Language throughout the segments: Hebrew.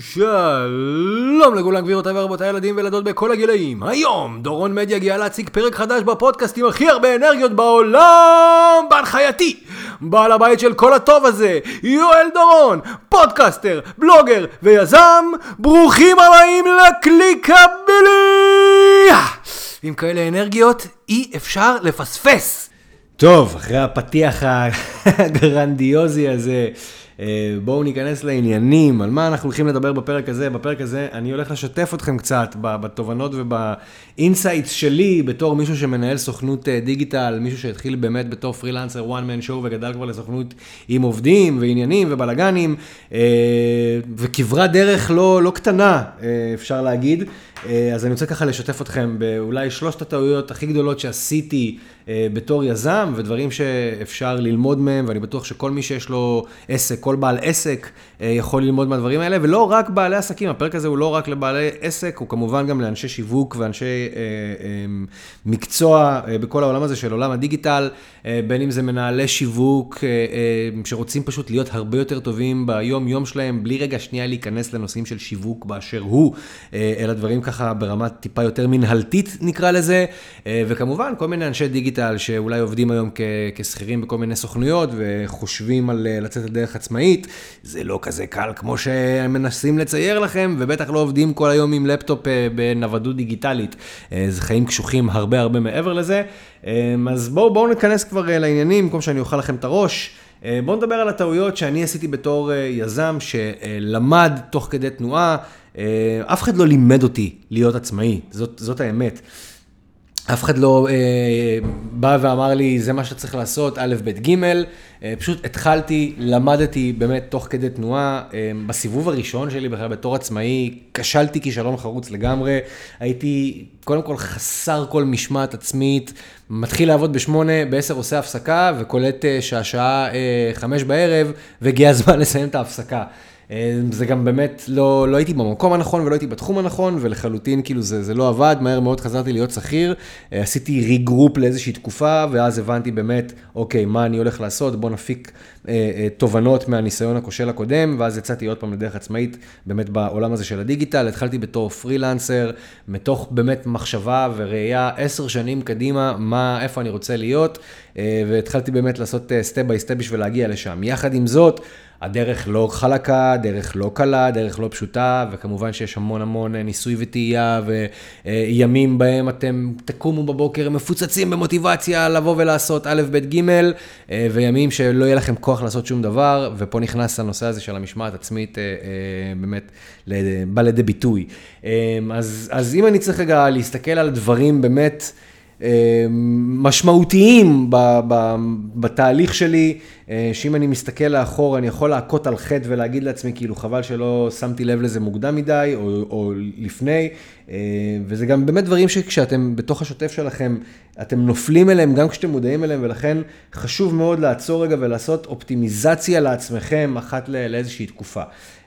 שלום לכולם גבירותיי ורבותיי ילדים וילדות בכל הגילאים. היום דורון מדיה הגיע להציג פרק חדש בפודקאסט עם הכי הרבה אנרגיות בעולם בהנחייתי בעל הבית של כל הטוב הזה יואל דורון פודקאסטר בלוגר ויזם. ברוכים הבאים לקליקבילי עם כאלה אנרגיות אי אפשר לפספס. טוב אחרי הפתיח הגרנדיוזי הזה בואו ניכנס לעניינים, על מה אנחנו הולכים לדבר בפרק הזה. בפרק הזה אני הולך לשתף אתכם קצת בתובנות וב insights שלי בתור מישהו שמנהל סוכנות אה, דיגיטל, מישהו שהתחיל באמת בתור פרילנסר, one man show וגדל כבר לסוכנות עם עובדים ועניינים ובלאגנים, אה, וכברת דרך לא, לא קטנה, אפשר להגיד. אז אני רוצה ככה לשתף אתכם באולי שלושת הטעויות הכי גדולות שעשיתי בתור יזם, ודברים שאפשר ללמוד מהם, ואני בטוח שכל מי שיש לו עסק, כל בעל עסק אה, יכול ללמוד מהדברים האלה, ולא רק בעלי עסקים, הפרק הזה הוא לא רק לבעלי עסק, הוא כמובן גם לאנשי שיווק ואנשי אה, אה, מקצוע בכל העולם הזה של עולם הדיגיטל, בין אם זה מנהלי שיווק שרוצים פשוט להיות הרבה יותר טובים ביום-יום שלהם, בלי רגע שנייה להיכנס לנושאים של שיווק באשר הוא, אלא דברים ככה ברמה טיפה יותר מנהלתית נקרא לזה, וכמובן כל מיני אנשי דיגיטל שאולי עובדים היום כשכירים בכל מיני סוכנויות וחושבים על לצאת לדרך. עצמאית, זה לא כזה קל כמו שהם מנסים לצייר לכם, ובטח לא עובדים כל היום עם לפטופ אה, בנוודות דיגיטלית. אה, זה חיים קשוחים הרבה הרבה מעבר לזה. אה, אז בואו בואו ניכנס כבר לעניינים, במקום שאני אוכל לכם את הראש. בואו נדבר על הטעויות שאני עשיתי בתור יזם שלמד תוך כדי תנועה. אף אחד לא לימד אותי להיות עצמאי, זאת, זאת האמת. אף אחד לא אה, בא ואמר לי, זה מה שצריך לעשות, א', ב', ג', אה, פשוט התחלתי, למדתי באמת תוך כדי תנועה. אה, בסיבוב הראשון שלי בכלל בתור עצמאי, כשלתי כישלון חרוץ לגמרי. הייתי קודם כל חסר כל משמעת עצמית, מתחיל לעבוד בשמונה, בעשר עושה הפסקה וקולט אה, שהשעה אה, חמש בערב, והגיע הזמן לסיים את ההפסקה. אה, זה גם באמת, לא, לא הייתי במקום הנכון ולא הייתי בתחום הנכון, ולחלוטין כאילו זה, זה לא עבד, מהר מאוד חזרתי להיות שכיר, אה, עשיתי regroup לאיזושהי תקופה, ואז הבנתי באמת, אוקיי, מה אני הולך לעשות, בוא נפיק אה, אה, תובנות מהניסיון הכושל הקודם, ואז יצאתי עוד פעם לדרך עצמאית, באמת בעולם הזה של הדיגיטל, התחלתי בתור פרילנסר, מתוך באמת מחשבה וראייה עשר שנים קדימה, מה, איפה אני רוצה להיות, אה, והתחלתי באמת לעשות step by step בשביל להגיע לשם. יחד עם זאת, הדרך לא חלקה, דרך לא קלה, דרך לא פשוטה, וכמובן שיש המון המון ניסוי וטעייה, וימים בהם אתם תקומו בבוקר מפוצצים במוטיבציה לבוא ולעשות א', ב', ג', וימים שלא יהיה לכם כוח לעשות שום דבר, ופה נכנס הנושא הזה של המשמעת עצמית, אה, אה, באמת בא לידי ביטוי. אז, אז אם אני צריך רגע להסתכל על דברים באמת, משמעותיים בתהליך שלי, אה, שאם אני מסתכל לאחור, אני יכול להכות על חטא ולהגיד לעצמי, כאילו, חבל שלא שמתי לב לזה מוקדם מדי, או, או לפני, אה, וזה גם באמת דברים שכשאתם בתוך השוטף שלכם, אתם נופלים אליהם גם כשאתם מודעים אליהם, ולכן חשוב מאוד לעצור רגע ולעשות אופטימיזציה לעצמכם אחת לאיזושהי תקופה.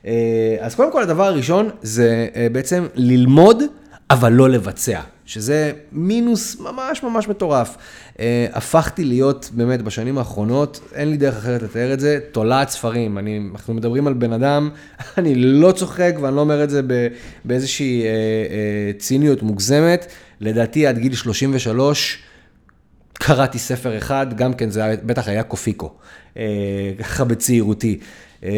אה, אז קודם כל, הדבר הראשון זה בעצם ללמוד, אבל לא לבצע. שזה מינוס ממש ממש מטורף. Uh, הפכתי להיות, באמת, בשנים האחרונות, אין לי דרך אחרת לתאר את זה, תולעת ספרים. אני, אנחנו מדברים על בן אדם, אני לא צוחק ואני לא אומר את זה באיזושהי uh, uh, ציניות מוגזמת. לדעתי, עד גיל 33, קראתי ספר אחד, גם כן, זה בטח היה קופיקו, ככה בצעירותי. אה,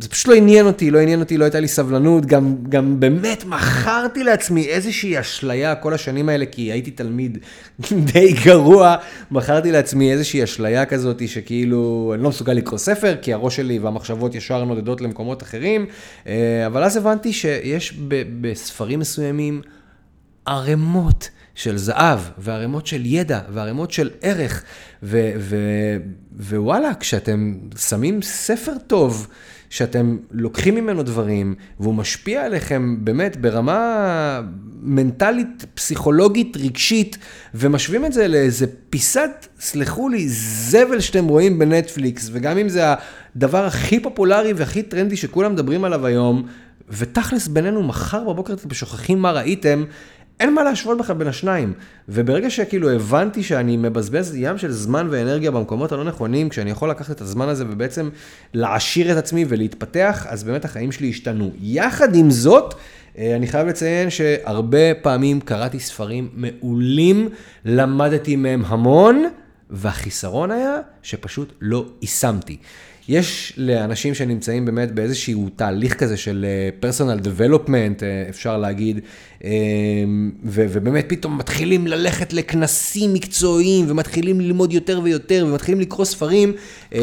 זה פשוט לא עניין אותי, לא עניין אותי, לא הייתה לי סבלנות, גם, גם באמת מכרתי לעצמי איזושהי אשליה כל השנים האלה, כי הייתי תלמיד די גרוע, מכרתי לעצמי איזושהי אשליה כזאת, שכאילו, אני לא מסוגל לקרוא ספר, כי הראש שלי והמחשבות ישר נודדות למקומות אחרים, אה, אבל אז הבנתי שיש בספרים מסוימים ערימות. של זהב, וערימות של ידע, וערימות של ערך, ו- ו- ווואלה, כשאתם שמים ספר טוב, שאתם לוקחים ממנו דברים, והוא משפיע עליכם באמת ברמה מנטלית, פסיכולוגית, רגשית, ומשווים את זה לאיזה פיסת, סלחו לי, זבל שאתם רואים בנטפליקס, וגם אם זה הדבר הכי פופולרי והכי טרנדי שכולם מדברים עליו היום, ותכלס בינינו, מחר בבוקר אתם שוכחים מה ראיתם, אין מה להשוות בכלל בין השניים. וברגע שכאילו הבנתי שאני מבזבז ים של זמן ואנרגיה במקומות הלא נכונים, כשאני יכול לקחת את הזמן הזה ובעצם להעשיר את עצמי ולהתפתח, אז באמת החיים שלי השתנו. יחד עם זאת, אה, אני חייב לציין שהרבה פעמים קראתי ספרים מעולים, למדתי מהם המון, והחיסרון היה שפשוט לא יישמתי. יש לאנשים שנמצאים באמת באיזשהו תהליך כזה של פרסונל uh, development, uh, אפשר להגיד, ו- ובאמת פתאום מתחילים ללכת לכנסים מקצועיים, ומתחילים ללמוד יותר ויותר, ומתחילים לקרוא ספרים, uh,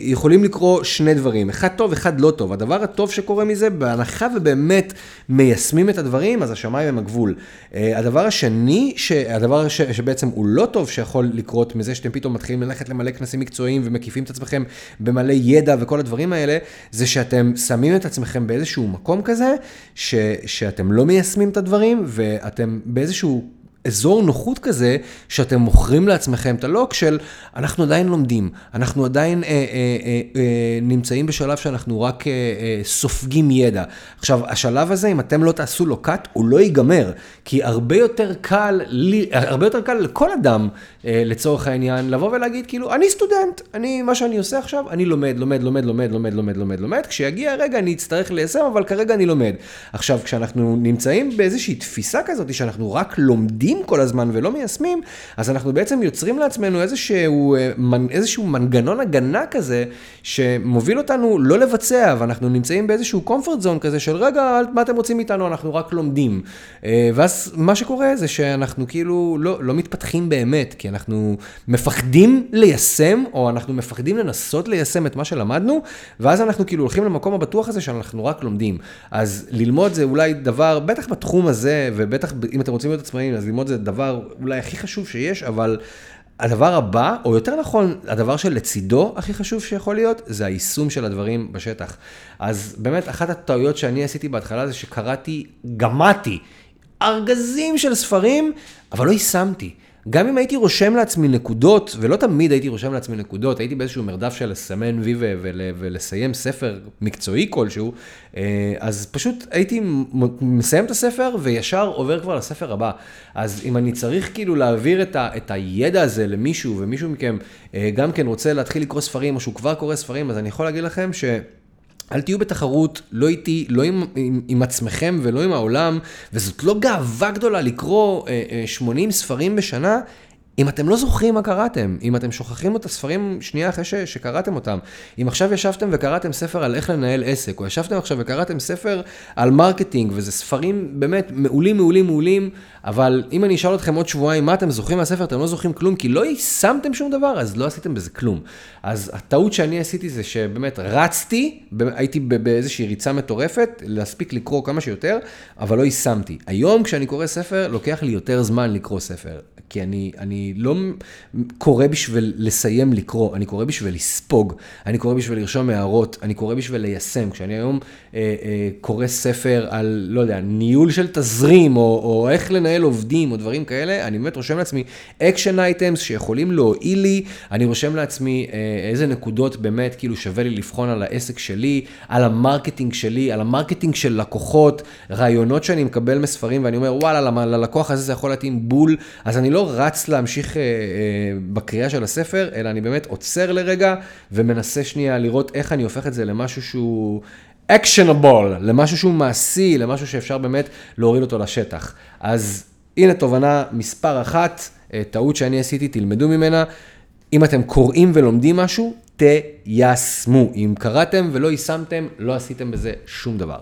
יכולים לקרוא שני דברים, אחד טוב, אחד לא טוב. הדבר הטוב שקורה מזה, בהנחה ובאמת מיישמים את הדברים, אז השמיים הם הגבול. Uh, הדבר השני, הדבר ש- שבעצם הוא לא טוב שיכול לקרות מזה שאתם פתאום מתחילים ללכת למלא כנסים מקצועיים ומקיפים את עצמכם במלא ידע וכל הדברים האלה, זה שאתם שמים את עצמכם באיזשהו מקום כזה, ש, שאתם לא מיישמים את הדברים, ואתם באיזשהו אזור נוחות כזה, שאתם מוכרים לעצמכם את הלוק של, אנחנו עדיין לומדים, אנחנו עדיין אה, אה, אה, אה, נמצאים בשלב שאנחנו רק אה, אה, סופגים ידע. עכשיו, השלב הזה, אם אתם לא תעשו לו cut, הוא לא ייגמר, כי הרבה יותר קל, לי, הרבה יותר קל לכל אדם, אה, לצורך העניין, לבוא ולהגיד, כאילו, אני סטודנט, אני, מה שאני עושה עכשיו, אני לומד, לומד, לומד, לומד, לומד, לומד, לומד, לומד, כשיגיע הרגע אני אצטרך ליישם, אבל כרגע אני לומד. עכשיו, כשאנחנו נמצאים באיזושהי תפיסה כזאת, שאנחנו רק לומדים, לומדים כל הזמן ולא מיישמים, אז אנחנו בעצם יוצרים לעצמנו איזשהו, אה, איזשהו מנגנון הגנה כזה, שמוביל אותנו לא לבצע, ואנחנו נמצאים באיזשהו comfort zone כזה של רגע, מה אתם רוצים מאיתנו, אנחנו רק לומדים. אה, ואז מה שקורה זה שאנחנו כאילו לא, לא מתפתחים באמת, כי אנחנו מפחדים ליישם, או אנחנו מפחדים לנסות ליישם את מה שלמדנו, ואז אנחנו כאילו הולכים למקום הבטוח הזה שאנחנו רק לומדים. אז ללמוד זה אולי דבר, בטח בתחום הזה, ובטח אם אתם רוצים להיות עצמאים, אז ללמוד ללמוד זה דבר אולי הכי חשוב שיש, אבל הדבר הבא, או יותר נכון, הדבר שלצידו הכי חשוב שיכול להיות, זה היישום של הדברים בשטח. אז באמת, אחת הטעויות שאני עשיתי בהתחלה זה שקראתי, גמדתי, ארגזים של ספרים, אבל לא יישמתי. גם אם הייתי רושם לעצמי נקודות, ולא תמיד הייתי רושם לעצמי נקודות, הייתי באיזשהו מרדף של לסמן וי ול, ולסיים ספר מקצועי כלשהו, אה, אז פשוט הייתי מסיים את הספר וישר עובר כבר לספר הבא. אז אם אני צריך כאילו להעביר את, ה, את הידע הזה למישהו, ומישהו מכם אה, גם כן רוצה להתחיל לקרוא ספרים, או שהוא כבר קורא ספרים, אז אני יכול להגיד לכם ש... אל תהיו בתחרות, לא איתי, לא עם, עם, עם עצמכם ולא עם העולם, וזאת לא גאווה גדולה לקרוא אה, אה, 80 ספרים בשנה, אם אתם לא זוכרים מה קראתם, אם אתם שוכחים את הספרים שנייה אחרי ש, שקראתם אותם, אם עכשיו ישבתם וקראתם ספר על איך לנהל עסק, או ישבתם עכשיו וקראתם ספר על marketing, וזה ספרים באמת מעולים, מעולים, מעולים, אבל אם אני אשאל אתכם עוד שבועיים מה אתם זוכרים מהספר, אתם לא זוכרים כלום, כי לא יישמתם שום דבר, אז לא עשיתם בזה כלום. אז הטעות שאני עשיתי זה שבאמת רצתי, הייתי באיזושהי ריצה מטורפת, להספיק לקרוא כמה שיותר, אבל לא יישמתי. היום כשאני קורא ספר, לוקח לי יותר זמן לקרוא ספר, כי אני, אני לא קורא בשביל לסיים לקרוא, אני קורא בשביל לספוג, אני קורא בשביל לרשום הערות, אני קורא בשביל ליישם. כשאני היום אה, אה, קורא ספר על, לא יודע, ניהול של תזרים, או, או איך לנהל... לנהל עובדים או דברים כאלה, אני באמת רושם לעצמי action items שיכולים להועיל לי, אני רושם לעצמי אה, איזה נקודות באמת כאילו שווה לי לבחון על העסק שלי, על ה marketing שלי, על ה marketing של לקוחות, רעיונות שאני מקבל מספרים ואני אומר וואלה, ללקוח הזה זה יכול להתאים בול, אז אני לא רץ להמשיך אה, אה, בקריאה של הספר, אלא אני באמת עוצר לרגע ומנסה שנייה לראות איך אני הופך את זה למשהו שהוא... actionable, למשהו שהוא מעשי, למשהו שאפשר באמת להוריד אותו לשטח. אז הנה תובנה מספר אחת, אה, טעות שאני עשיתי, תלמדו ממנה. אם אתם קוראים ולומדים משהו, תיישמו. אם קראתם ולא יישמתם, לא עשיתם בזה שום דבר.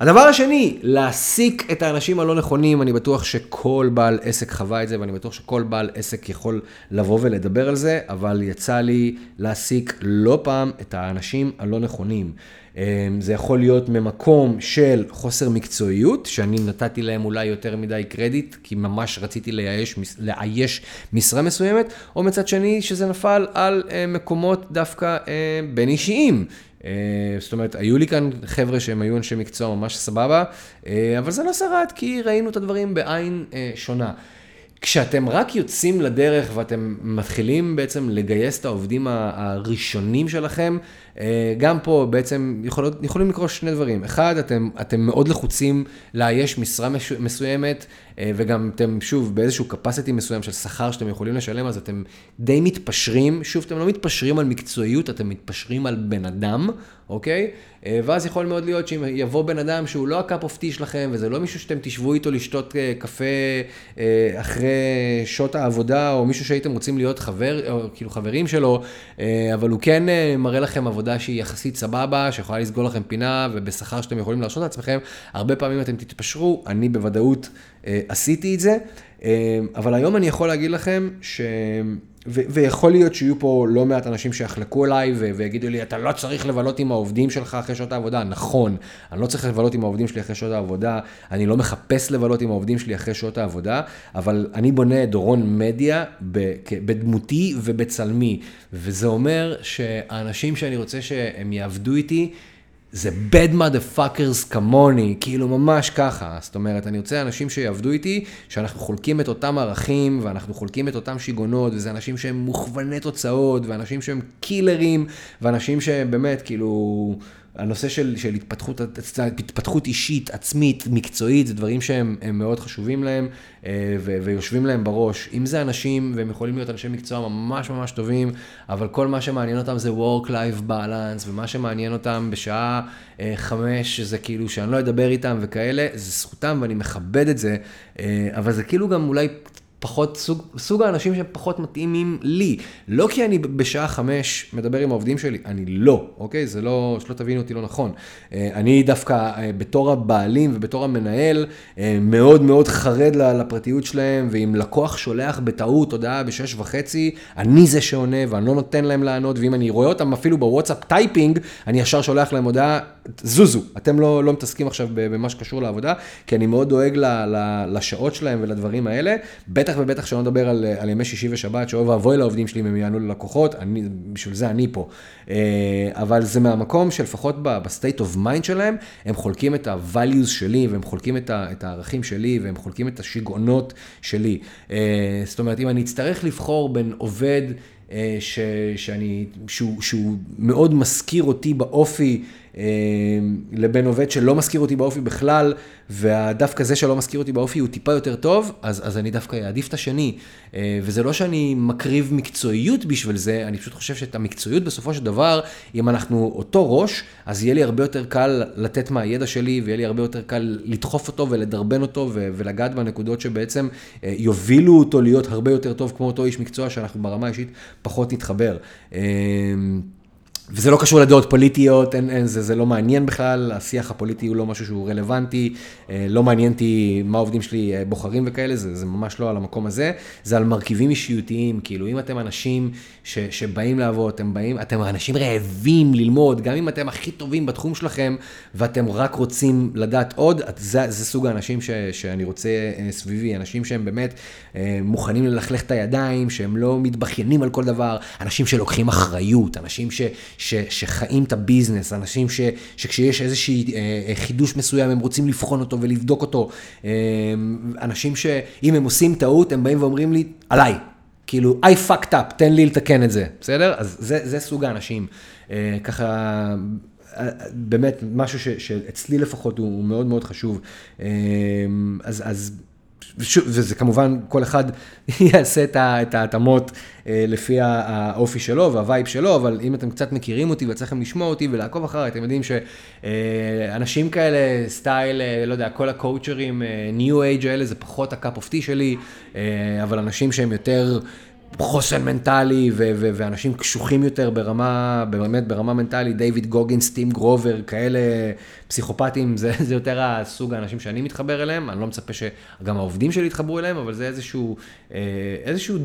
הדבר השני, להעסיק את האנשים הלא נכונים, אני בטוח שכל בעל עסק חווה את זה, ואני בטוח שכל בעל עסק יכול לבוא ולדבר על זה, אבל יצא לי להעסיק לא פעם את האנשים הלא נכונים. אמ, זה יכול להיות ממקום של חוסר מקצועיות, שאני נתתי להם אולי יותר מדי קרדיט, כי ממש רציתי לאייש, לאייש משרה מסוימת, או מצד שני שזה נפל על אה, מקומות דווקא אה, בין אישיים. אה, זאת אומרת, היו לי כאן חבר'ה שהם היו אנשי מקצוע ממש סבבה, אבל זה לא שרד, כי ראינו את הדברים בעין שונה. כשאתם רק יוצאים לדרך ואתם מתחילים בעצם לגייס את העובדים הראשונים שלכם, אה, גם פה בעצם יכול, יכולים לקרות שני דברים. אחד, אתם, אתם מאוד לחוצים לאייש משרה מסוימת, אה, וגם אתם, שוב, באיזשהו capacity מסוים של שכר שאתם יכולים לשלם, אז אתם די מתפשרים. שוב, אתם לא מתפשרים על מקצועיות, אתם מתפשרים על בן אדם, אוקיי? אה, ואז יכול מאוד להיות שאם יבוא בן אדם שהוא לא ה cup of tea שלכם, וזה לא מישהו שאתם תשבו איתו לשתות קפה אחרי שעות העבודה, או מישהו שהייתם רוצים להיות חבר, או כאילו חברים שלו, אבל הוא כן מראה לכם עבודה. שהיא יחסית סבבה, שיכולה לסגור לכם פינה ובשכר שאתם יכולים להרשות לעצמכם, הרבה פעמים אתם תתפשרו, אני בוודאות אה, עשיתי את זה, אה, אבל היום אני יכול להגיד לכם ש... ויכול להיות שיהיו פה לא מעט אנשים שיחלקו עליי ויגידו לי, אתה לא צריך לבלות עם העובדים שלך אחרי שעות העבודה. נכון, אני לא צריך לבלות עם העובדים שלי אחרי שעות העבודה, אני לא מחפש לבלות עם העובדים שלי אחרי שעות העבודה, אבל אני בונה את דורון מדיה בדמותי ובצלמי, וזה אומר שהאנשים שאני רוצה שהם יעבדו איתי, זה bad motherfuckers כמוני, כאילו ממש ככה. זאת אומרת, אני רוצה אנשים שיעבדו איתי, שאנחנו חולקים את אותם ערכים, ואנחנו חולקים את אותם שיגעונות, וזה אנשים שהם מוכווני תוצאות, ואנשים שהם קילרים, ואנשים שהם באמת, כאילו... הנושא של, של התפתחות, התפתחות אישית, עצמית, מקצועית, זה דברים שהם מאוד חשובים להם אה, ו, ויושבים להם בראש. אם זה אנשים, והם יכולים להיות אנשי מקצוע ממש ממש טובים, אבל כל מה שמעניין אותם זה Work-Life Balance, ומה שמעניין אותם בשעה אה, חמש, זה כאילו שאני לא אדבר איתם וכאלה, זה זכותם ואני מכבד את זה, אה, אבל זה כאילו גם אולי פחות, סוג, סוג האנשים שהם פחות מתאימים לי. לא כי אני בשעה חמש מדבר עם העובדים שלי, אני לא, אוקיי? זה לא, שלא תבינו אותי לא נכון. אה, אני דווקא אה, בתור הבעלים ובתור המנהל, אה, מאוד מאוד חרד לפרטיות שלהם, ואם לקוח שולח בטעות הודעה בשש וחצי, אני זה שעונה ואני לא נותן להם לענות, ואם אני רואה אותם אפילו בוואטסאפ typing, אני ישר שולח להם הודעה, זוזו, אתם לא, לא מתעסקים עכשיו במה שקשור לעבודה, כי אני מאוד דואג לשעות שלהם ולדברים האלה. בטח ובטח שלא נדבר על, על ימי שישי ושבת, שאוי ואבוי לעובדים שלי אם הם יענו ללקוחות, אני, בשביל זה אני פה. אה, אבל זה מהמקום שלפחות ב state of mind שלהם, הם חולקים את ה values שלי, והם חולקים את, ה, את הערכים שלי, והם חולקים את השיגעונות שלי. אה, זאת אומרת, אם אני אצטרך לבחור בין עובד... אה, ש, שאני, שהוא, שהוא מאוד מזכיר אותי באופי לבין עובד שלא מזכיר אותי באופי בכלל, ודווקא זה שלא מזכיר אותי באופי הוא טיפה יותר טוב, אז, אז אני דווקא אעדיף את השני. אה, וזה לא שאני מקריב מקצועיות בשביל זה, אני פשוט חושב שאת המקצועיות בסופו של דבר, אם אנחנו אותו ראש, אז יהיה לי הרבה יותר קל לתת מהידע שלי, ויהיה לי הרבה יותר קל לדחוף אותו ולדרבן אותו ולגעת בנקודות שבעצם אה, יובילו אותו להיות הרבה יותר טוב כמו אותו איש מקצוע שאנחנו ברמה האישית פחות נתחבר. וזה לא קשור לדעות פוליטיות, אין, אין, זה, זה לא מעניין בכלל, השיח הפוליטי הוא לא משהו שהוא רלוונטי, אה, לא מעניין אותי מה העובדים שלי אה, בוחרים וכאלה, זה, זה ממש לא על המקום הזה, זה על מרכיבים אישיותיים, כאילו אם אתם אנשים ש, שבאים לעבוד, אתם באים, אתם אנשים רעבים ללמוד, גם אם אתם הכי טובים בתחום שלכם, ואתם רק רוצים לדעת עוד, זה, זה סוג האנשים ש, שאני רוצה אה, סביבי, אנשים שהם באמת מוכנים ללכלך את הידיים, שהם לא מתבכיינים על כל דבר, אנשים שלוקחים אחריות, אנשים ש... ש, שחיים את הביזנס, אנשים ש, שכשיש איזשהי אה, אה, חידוש מסוים, הם רוצים לבחון אותו ולבדוק אותו. אה, אנשים שאם הם עושים טעות, הם באים ואומרים לי, עליי. כאילו, I fucked up, תן לי לתקן את זה, בסדר? אז זה, זה סוג האנשים. אה, ככה, אה, באמת, משהו ש, שאצלי לפחות הוא, מאוד מאוד חשוב. אה, אז, אז וזה כמובן, כל אחד יעשה את ההתאמות אה, לפי האופי שלו וה vibe שלו, אבל אם אתם קצת מכירים אותי וצריכים לשמוע אותי ולעקוב אחריי, אתם יודעים שאנשים כאלה, סטייל, אה, לא יודע, כל הקואוצ'רים, ניו אייג' האלה, זה פחות ה cup of tea שלי, אה, אבל אנשים שהם יותר... חוסן מנטלי ו- ו- ואנשים קשוחים יותר ברמה, באמת ברמה מנטלית, דיוויד גוגינס, טים גרובר, כאלה פסיכופטים, זה, זה יותר הסוג האנשים שאני מתחבר אליהם, אני לא מצפה שגם העובדים שלי יתחברו אליהם, אבל זה איזשהו, אה, איזשהו,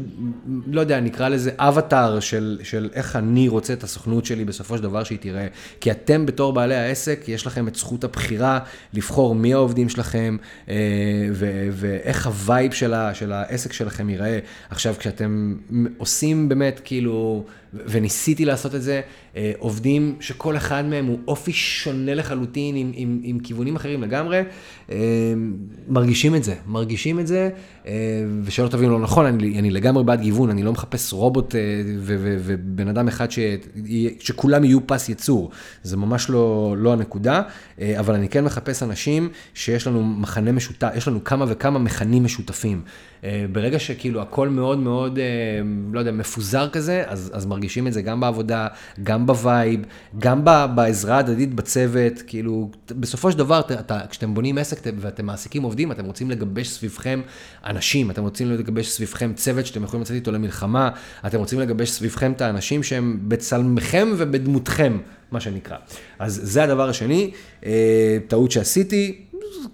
לא יודע, נקרא לזה אבטאר של, של איך אני רוצה את הסוכנות שלי בסופו של דבר שהיא תראה. כי אתם בתור בעלי העסק, יש לכם את זכות הבחירה לבחור מי העובדים שלכם, אה, ו- ואיך ה vibe של, ה- של העסק שלכם ייראה. עכשיו, כשאתם עושים באמת כאילו... וניסיתי לעשות את זה, אה, עובדים שכל אחד מהם הוא אופי שונה לחלוטין, עם, עם, עם כיוונים אחרים לגמרי, אה, מרגישים את זה, מרגישים את זה, ושלא תבינו לא נכון, אני, אני לגמרי בעד גיוון, אני לא מחפש רובוט ובן אדם אחד ש, שכולם יהיו פס ייצור, זה ממש לא, לא הנקודה, אבל אני כן מחפש אנשים שיש לנו מכנה משותף, יש לנו כמה וכמה מכנים משותפים. אה, ברגע שכאילו הכל מאוד מאוד, אה, לא יודע, מפוזר כזה, אז, אז מרגישים את זה גם בעבודה, גם ב vibe, גם בעזרה הדדית בצוות, כאילו, בסופו של דבר, אתה, כשאתם בונים עסק ואתם מעסיקים עובדים, אתם רוצים לגבש סביבכם אנשים, אתם רוצים לגבש סביבכם צוות שאתם יכולים לצאת איתו למלחמה, אתם רוצים לגבש סביבכם את האנשים שהם בצלמכם ובדמותכם, מה שנקרא. אז זה הדבר השני, אה, טעות שעשיתי,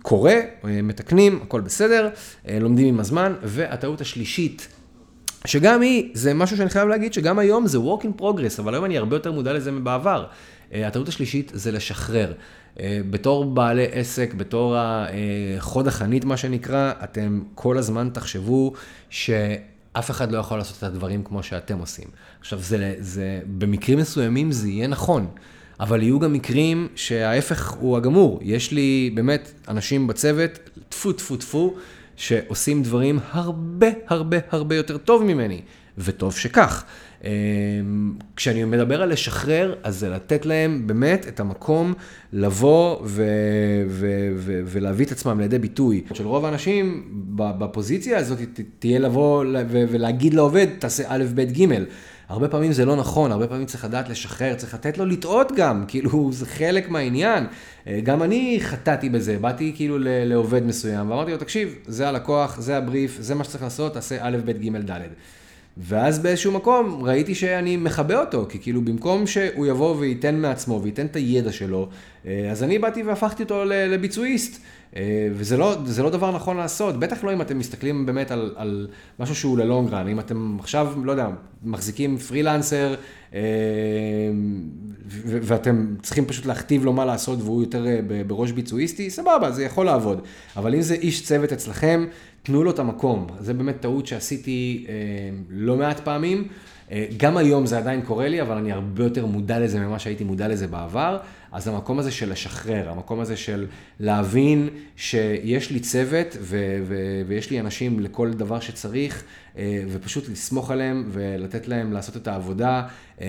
קורה, אה, מתקנים, הכל בסדר, אה, לומדים עם הזמן, והטעות השלישית, שגם היא, זה משהו שאני חייב להגיד שגם היום זה work in progress, אבל היום אני הרבה יותר מודע לזה מבעבר. אה, הטעות השלישית זה לשחרר. בתור בעלי עסק, בתור החוד החנית, מה שנקרא, אתם כל הזמן תחשבו שאף אחד לא יכול לעשות את הדברים כמו שאתם עושים. עכשיו, זה, זה, במקרים מסוימים זה יהיה נכון. אבל יהיו גם מקרים שההפך הוא הגמור. יש לי באמת אנשים בצוות, טפו טפו טפו, שעושים דברים הרבה הרבה הרבה יותר טוב ממני, וטוב שכך. אמ, כשאני מדבר על לשחרר, אז זה לתת להם באמת את המקום לבוא ו- ו- ו- ולהביא את עצמם לידי ביטוי. של רוב האנשים בפוזיציה הזאת תהיה לבוא ולהגיד לעובד, תעשה א', ב', ג'. הרבה פעמים זה לא נכון, הרבה פעמים צריך לדעת לשחרר, צריך לתת לו לטעות גם, כאילו זה חלק מהעניין. אה, גם אני חטאתי בזה, באתי כאילו לעובד מסוים, ואמרתי לו, תקשיב, זה הלקוח, זה הבריף, זה מה שצריך לעשות, תעשה א', ב', ג', ד'. ואז באיזשהו מקום ראיתי שאני מכבה אותו, כי כאילו במקום שהוא יבוא וייתן מעצמו וייתן את הידע שלו, אה, אז אני באתי והפכתי אותו לביצועיסט. אה, וזה לא, לא דבר נכון לעשות, בטח לא אם אתם מסתכלים באמת על, על משהו שהוא ללונגרן, אם אתם עכשיו, לא יודע, מחזיקים פרילנסר, אה, ואתם צריכים פשוט להכתיב לו מה לעשות והוא יותר בראש ביצועיסטי, סבבה, זה יכול לעבוד. אבל אם זה איש צוות אצלכם, תנו לו את המקום. זה באמת טעות שעשיתי אה, לא מעט פעמים. אה, גם היום זה עדיין קורה לי, אבל אני הרבה יותר מודע לזה ממה שהייתי מודע לזה בעבר. אז המקום הזה של לשחרר, המקום הזה של להבין שיש לי צוות ו- ו- ויש לי אנשים לכל דבר שצריך, ופשוט לסמוך עליהם ולתת להם לעשות את העבודה. אה,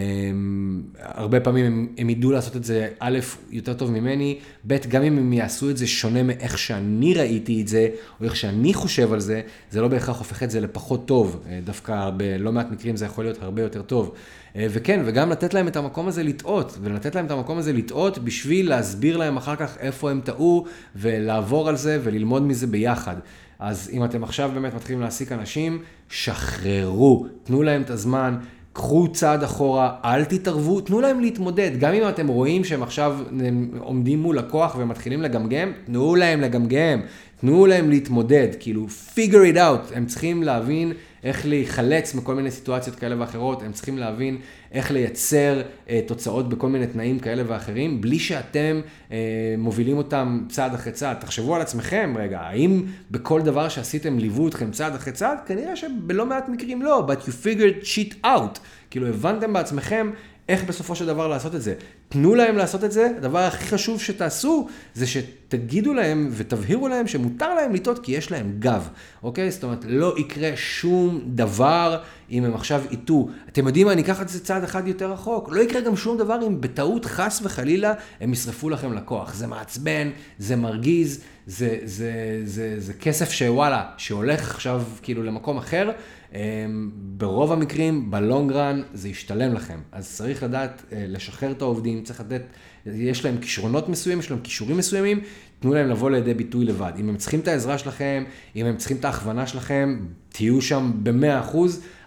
הרבה פעמים הם, הם ידעו לעשות את זה, א', יותר טוב ממני, ב', גם אם הם יעשו את זה שונה מאיך שאני ראיתי את זה, או איך שאני חושב על זה, זה לא בהכרח הופך את זה לפחות טוב. אה, דווקא בלא מעט מקרים זה יכול להיות הרבה יותר טוב. וכן, וגם לתת להם את המקום הזה לטעות, ולתת להם את המקום הזה לטעות בשביל להסביר להם אחר כך איפה הם טעו, ולעבור על זה וללמוד מזה ביחד. אז אם אתם עכשיו באמת מתחילים להעסיק אנשים, שחררו, תנו להם את הזמן, קחו צעד אחורה, אל תתערבו, תנו להם להתמודד. גם אם אתם רואים שהם עכשיו עומדים מול לקוח ומתחילים לגמגם, תנו להם לגמגם, תנו להם להתמודד, כאילו, figure it out, הם צריכים להבין איך להיחלץ מכל מיני סיטואציות כאלה ואחרות, הם צריכים להבין איך לייצר אה, תוצאות בכל מיני תנאים כאלה ואחרים, בלי שאתם אה, מובילים אותם צעד אחרי צעד. תחשבו על עצמכם רגע, האם בכל דבר שעשיתם ליוו אתכם צעד אחרי צעד? כנראה שבלא מעט מקרים לא, but you figured shit out. כאילו הבנתם בעצמכם איך בסופו של דבר לעשות את זה. תנו להם לעשות את זה, הדבר הכי חשוב שתעשו, זה שתגידו להם ותבהירו להם שמותר להם לטעות כי יש להם גב, אוקיי? זאת אומרת, לא יקרה שום דבר אם הם עכשיו יטעו. אתם יודעים מה, אני אקח את זה צעד אחד יותר רחוק. לא יקרה גם שום דבר אם בטעות, חס וחלילה, הם ישרפו לכם לקוח. זה מעצבן, זה מרגיז, זה, זה, זה, זה, כסף שוואלה, שהולך עכשיו כאילו למקום אחר. אמ, ברוב המקרים, בלונגרן, זה ישתלם לכם. אז צריך לדעת אה, לשחרר את העובדים, צריך לתת, יש להם כישרונות מסוימים, יש להם כישורים מסוימים, תנו להם לבוא לידי ביטוי לבד. אם הם צריכים את העזרה שלכם, אם הם צריכים את ההכוונה שלכם, תהיו שם ב-100%,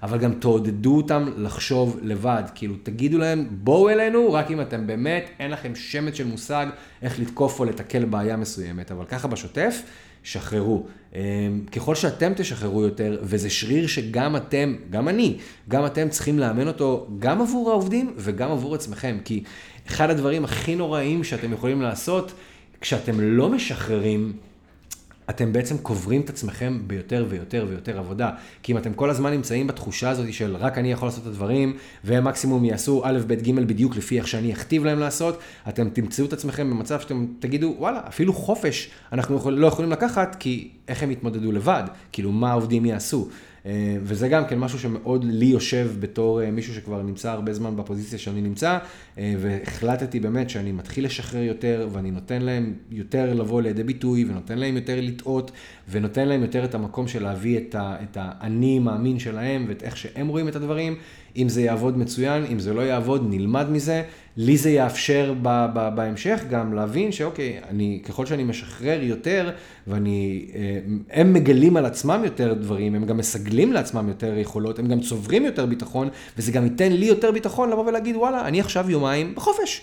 אבל גם תעודדו אותם לחשוב לבד. כאילו, תגידו להם, בואו אלינו, רק אם אתם באמת, אין לכם שמץ של מושג איך לתקוף או לתקל בעיה מסוימת. אבל ככה בשוטף, שחררו. אמ, ככל שאתם תשחררו יותר, וזה שריר שגם אתם, גם אני, גם אתם צריכים לאמן אותו גם עבור העובדים וגם עבור עצמכם. כי אחד הדברים הכי נוראים שאתם יכולים לעשות, כשאתם לא משחררים, אתם בעצם קוברים את עצמכם ביותר ויותר ויותר עבודה. כי אם אתם כל הזמן נמצאים בתחושה הזאת של רק אני יכול לעשות את הדברים, והם מקסימום יעשו א', ב', ג', בדיוק לפי איך שאני אכתיב להם לעשות, אתם תמצאו את עצמכם במצב שאתם תגידו, וואלה, אפילו חופש אנחנו לא יכולים לקחת, כי איך הם יתמודדו לבד, כאילו מה העובדים יעשו. אה, וזה גם כן משהו שמאוד לי יושב בתור אה, מישהו שכבר נמצא הרבה זמן בפוזיציה שאני נמצא, אה, והחלטתי באמת שאני מתחיל לשחרר יותר, ואני נותן להם יותר לבוא לידי ביטוי, ונותן להם יותר לטעות, ונותן להם יותר את המקום של להביא את, האני מאמין שלהם, ואת איך שהם רואים את הדברים. אם זה יעבוד מצוין, אם זה לא יעבוד, נלמד מזה. לי זה יאפשר ב, ב, בהמשך גם להבין שאוקיי, אני, ככל שאני משחרר יותר, ואני, אה, הם מגלים על עצמם יותר דברים, הם גם מסגלים לעצמם יותר יכולות, הם גם צוברים יותר ביטחון, וזה גם ייתן לי יותר ביטחון לבוא ולהגיד, וואלה, אני עכשיו יומיים בחופש.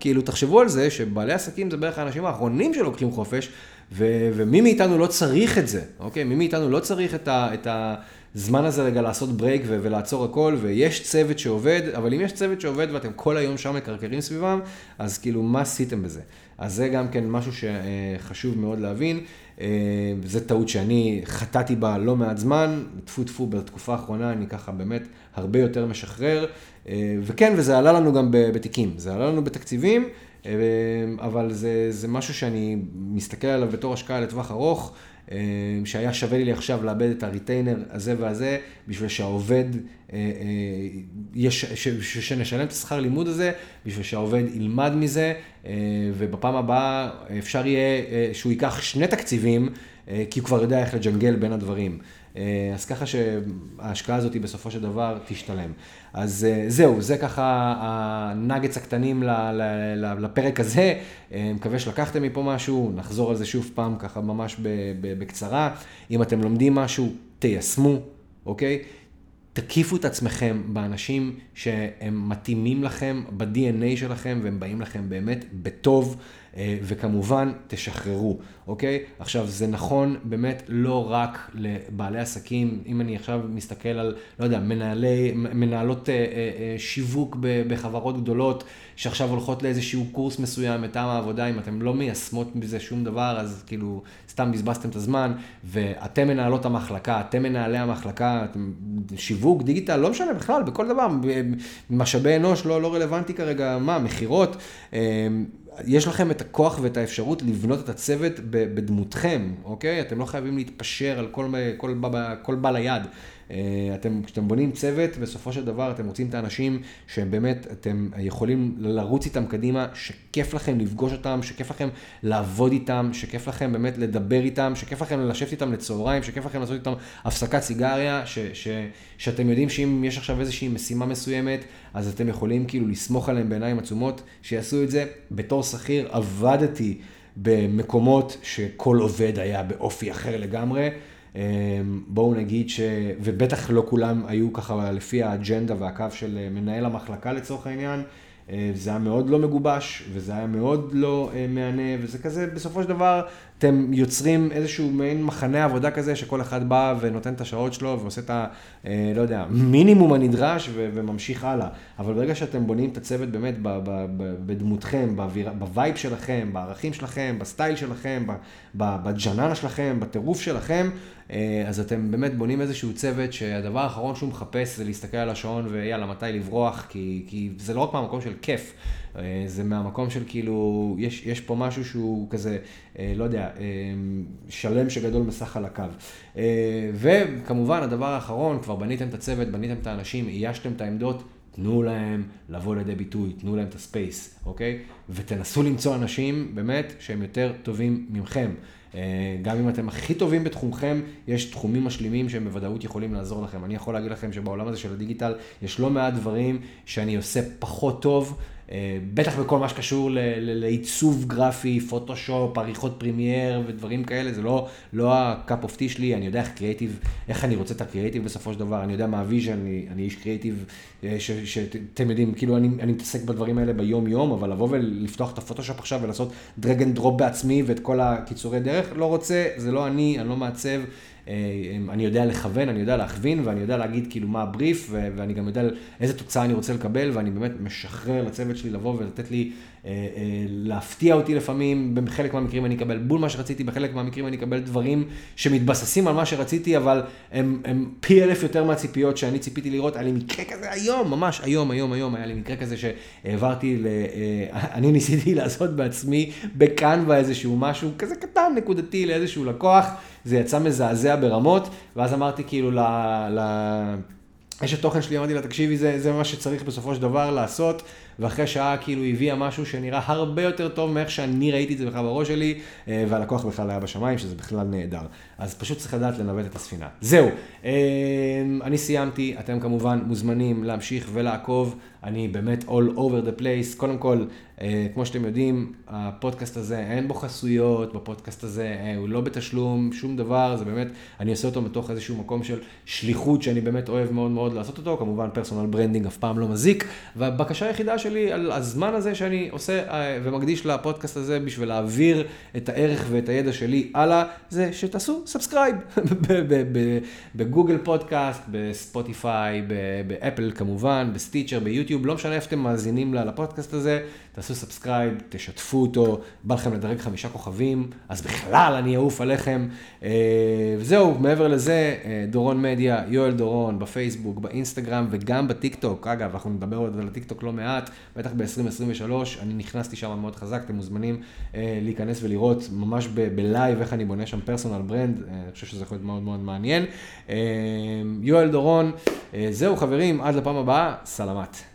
כאילו, תחשבו על זה שבעלי עסקים זה בערך האנשים האחרונים שלוקחים חופש, ו- ומי מאיתנו לא צריך את זה, אוקיי? מי מאיתנו לא צריך את ה... את ה הזמן הזה רגע לעשות ברייק ו- ולעצור הכל, ויש צוות שעובד, אבל אם יש צוות שעובד ואתם כל היום שם מקרקרים סביבם, אז כאילו, מה עשיתם בזה? אז זה גם כן משהו שחשוב מאוד להבין. אה, זו טעות שאני חטאתי בה לא מעט זמן, טפו טפו בתקופה האחרונה, אני ככה באמת הרבה יותר משחרר. אה, וכן, וזה עלה לנו גם בתיקים, זה עלה לנו בתקציבים, אה, אבל זה, זה משהו שאני מסתכל עליו בתור השקעה לטווח ארוך. אה, שהיה שווה לי עכשיו לאבד את הריטיינר הזה והזה, בשביל שהעובד, אה, אה, יש, שנשלם את השכר לימוד הזה, בשביל שהעובד ילמד מזה, ובפעם הבאה אפשר יהיה שהוא ייקח שני תקציבים, כי הוא כבר יודע איך לג'נגל בין הדברים. אה, אז ככה שההשקעה הזאת בסופו של דבר תשתלם. אז אה, זהו, זה ככה הנאגץ הקטנים לפרק הזה. אה, מקווה שלקחתם מפה משהו, נחזור על זה שוב פעם ככה ממש בקצרה. אם אתם לומדים משהו, תיישמו, אוקיי? תקיפו את עצמכם באנשים שהם מתאימים לכם, ב-DNA שלכם, והם באים לכם באמת בטוב. אה, וכמובן, תשחררו, אוקיי? עכשיו, זה נכון באמת לא רק לבעלי עסקים, אם אני עכשיו מסתכל על, לא יודע, מנהלי, מנהלות אה, אה, שיווק בחברות גדולות, שעכשיו הולכות לאיזשהו קורס מסוים מטעם העבודה, אם אתם לא מיישמות בזה שום דבר, אז כאילו, סתם בזבזתם את הזמן, ואתם מנהלות המחלקה, אתם מנהלי המחלקה, אתם, שיווק, דיגיטל, לא משנה בכלל, בכל דבר, משאבי אנוש, לא, לא רלוונטי כרגע, מה, מכירות, יש לכם את הכוח ואת האפשרות לבנות את הצוות בדמותכם, אוקיי? אתם לא חייבים להתפשר על כל, כל, כל, כל בעל היד. אה, אתם, כשאתם בונים צוות, בסופו של דבר אתם רוצים את האנשים שהם באמת, אתם יכולים לרוץ איתם קדימה, שכיף לכם לפגוש אותם, שכיף לכם לעבוד איתם, שכיף לכם באמת לדבר איתם, שכיף לכם לשבת איתם לצהריים, שכיף לכם לעשות איתם הפסקת סיגריה, ש, ש, שאתם יודעים שאם יש עכשיו איזושהי משימה מסוימת, אז אתם יכולים כאילו לסמוך עליהם בעיניים עצומות, שיעשו את זה. בתור שכיר עבדתי במקומות שכל עובד היה באופי אחר לגמרי. אמ, בואו נגיד ש... ובטח לא כולם היו ככה לפי האג'נדה והקו של אה, מנהל המחלקה לצורך העניין. אה, זה היה מאוד לא מגובש, וזה היה מאוד לא אה, מהנה, וזה כזה, בסופו של דבר, אתם יוצרים איזשהו מעין מחנה עבודה כזה, שכל אחד בא ונותן את השעות שלו ועושה את ה... אה, לא יודע, מינימום הנדרש וממשיך הלאה. אבל ברגע שאתם בונים את הצוות באמת בדמותכם, ב vibe שלכם, בערכים שלכם, ב style שלכם, בג'ננה שלכם, בטירוף שלכם, אז אתם באמת בונים איזשהו צוות שהדבר האחרון שהוא מחפש זה להסתכל על השעון ויאללה, מתי לברוח, כי, כי זה לא רק מהמקום של כיף. אה, זה מהמקום של כאילו, יש, יש פה משהו שהוא כזה, אה, לא יודע, אה, שלם שגדול מסך על הקו. וכמובן, הדבר האחרון, כבר בניתם את הצוות, בניתם את האנשים, איישתם את העמדות, תנו להם לבוא לידי ביטוי, תנו להם את הספייס, אוקיי? ותנסו למצוא אנשים, באמת, שהם יותר טובים ממכם. גם אם אתם הכי טובים בתחומכם, יש תחומים משלימים שהם בוודאות יכולים לעזור לכם. אני יכול להגיד לכם שבעולם הזה של הדיגיטל, יש לא מעט דברים שאני עושה פחות טוב. אה, בטח בכל מה שקשור לעיצוב גרפי, פוטושופ, עריכות פרימייר ודברים כאלה, זה לא, לא ה cup of tea שלי, אני יודע איך קריאיטיב, איך אני רוצה את הקריאיטיב בסופו של דבר, אני יודע מה ה vision, אני, אני איש קריאיטיב, אה, שאתם יודעים, כאילו אני, אני מתעסק בדברים האלה ביום יום, אבל לבוא ולפתוח את הפוטושופ עכשיו ולעשות drag and drop בעצמי ואת כל הקיצורי דרך, לא רוצה, זה לא אני, אני לא מעצב. אה, אני יודע לכוון, אני יודע להכווין, ואני יודע להגיד כאילו מה הבריף, ואני גם יודע איזה תוצאה אני רוצה לקבל, ואני באמת משחרר לצוות שלי לבוא ולתת לי להפתיע אותי לפעמים, בחלק מהמקרים אני אקבל בול מה שרציתי, בחלק מהמקרים אני אקבל דברים שמתבססים על מה שרציתי, אבל הם, הם פי אלף יותר מהציפיות שאני ציפיתי לראות. היה לי מקרה כזה היום, ממש היום, היום, היום, היה לי מקרה כזה שהעברתי, ל, אני ניסיתי לעשות בעצמי בקנווה איזשהו משהו כזה קטן, נקודתי לאיזשהו לקוח, זה יצא מזעזע ברמות, ואז אמרתי כאילו ל... ל יש את תוכן שלי, אמרתי לה, תקשיבי, זה, זה מה שצריך בסופו של דבר לעשות, ואחרי שעה כאילו הביאה משהו שנראה הרבה יותר טוב מאיך שאני ראיתי את זה בכלל בראש שלי, אה, והלקוח בכלל היה בשמיים, שזה בכלל נהדר. אז פשוט צריך לדעת לנווט את הספינה. זהו, אה, אני סיימתי, אתם כמובן מוזמנים להמשיך ולעקוב, אני באמת all over the place. קודם כל, אה, כמו שאתם יודעים, הפודקאסט הזה, אין בו חסויות, בפודקאסט הזה הוא לא בתשלום, שום דבר, זה באמת, אני עושה אותו מתוך איזשהו מקום של שליחות שאני באמת אוהב מאוד מאוד לעשות אותו, כמובן personal branding אף פעם לא מזיק, והבקשה היחידה שלי על הזמן הזה שאני עושה אה, ומקדיש לפודקאסט הזה בשביל להעביר את הערך ואת הידע שלי הלאה, זה שתעשו subscribe בגוגל פודקאסט, בספוטיפיי, באפל כמובן, בסטיצ'ר, ביוטיוב, לא משנה איפה אתם מאזינים לפודקאסט הזה, תעשו subscribe, תשתפו אותו, בא לכם לדרג חמישה כוכבים, אז בכלל אני אעוף עליכם. אה, וזהו, מעבר לזה, אה, דורון מדיה, יואל דורון, בפייסבוק, באינסטגרם וגם בטיקטוק. אגב, אנחנו נדבר עוד על הטיקטוק לא מעט, בטח ב-2023, אני נכנסתי שם מאוד חזק, אתם מוזמנים אה, להיכנס ולראות ממש בלייב איך אני בונה שם personal brand, אני חושב שזה יכול להיות מאוד מאוד מעניין. יואל דורון, זהו חברים, עד לפעם הבאה, סלמת.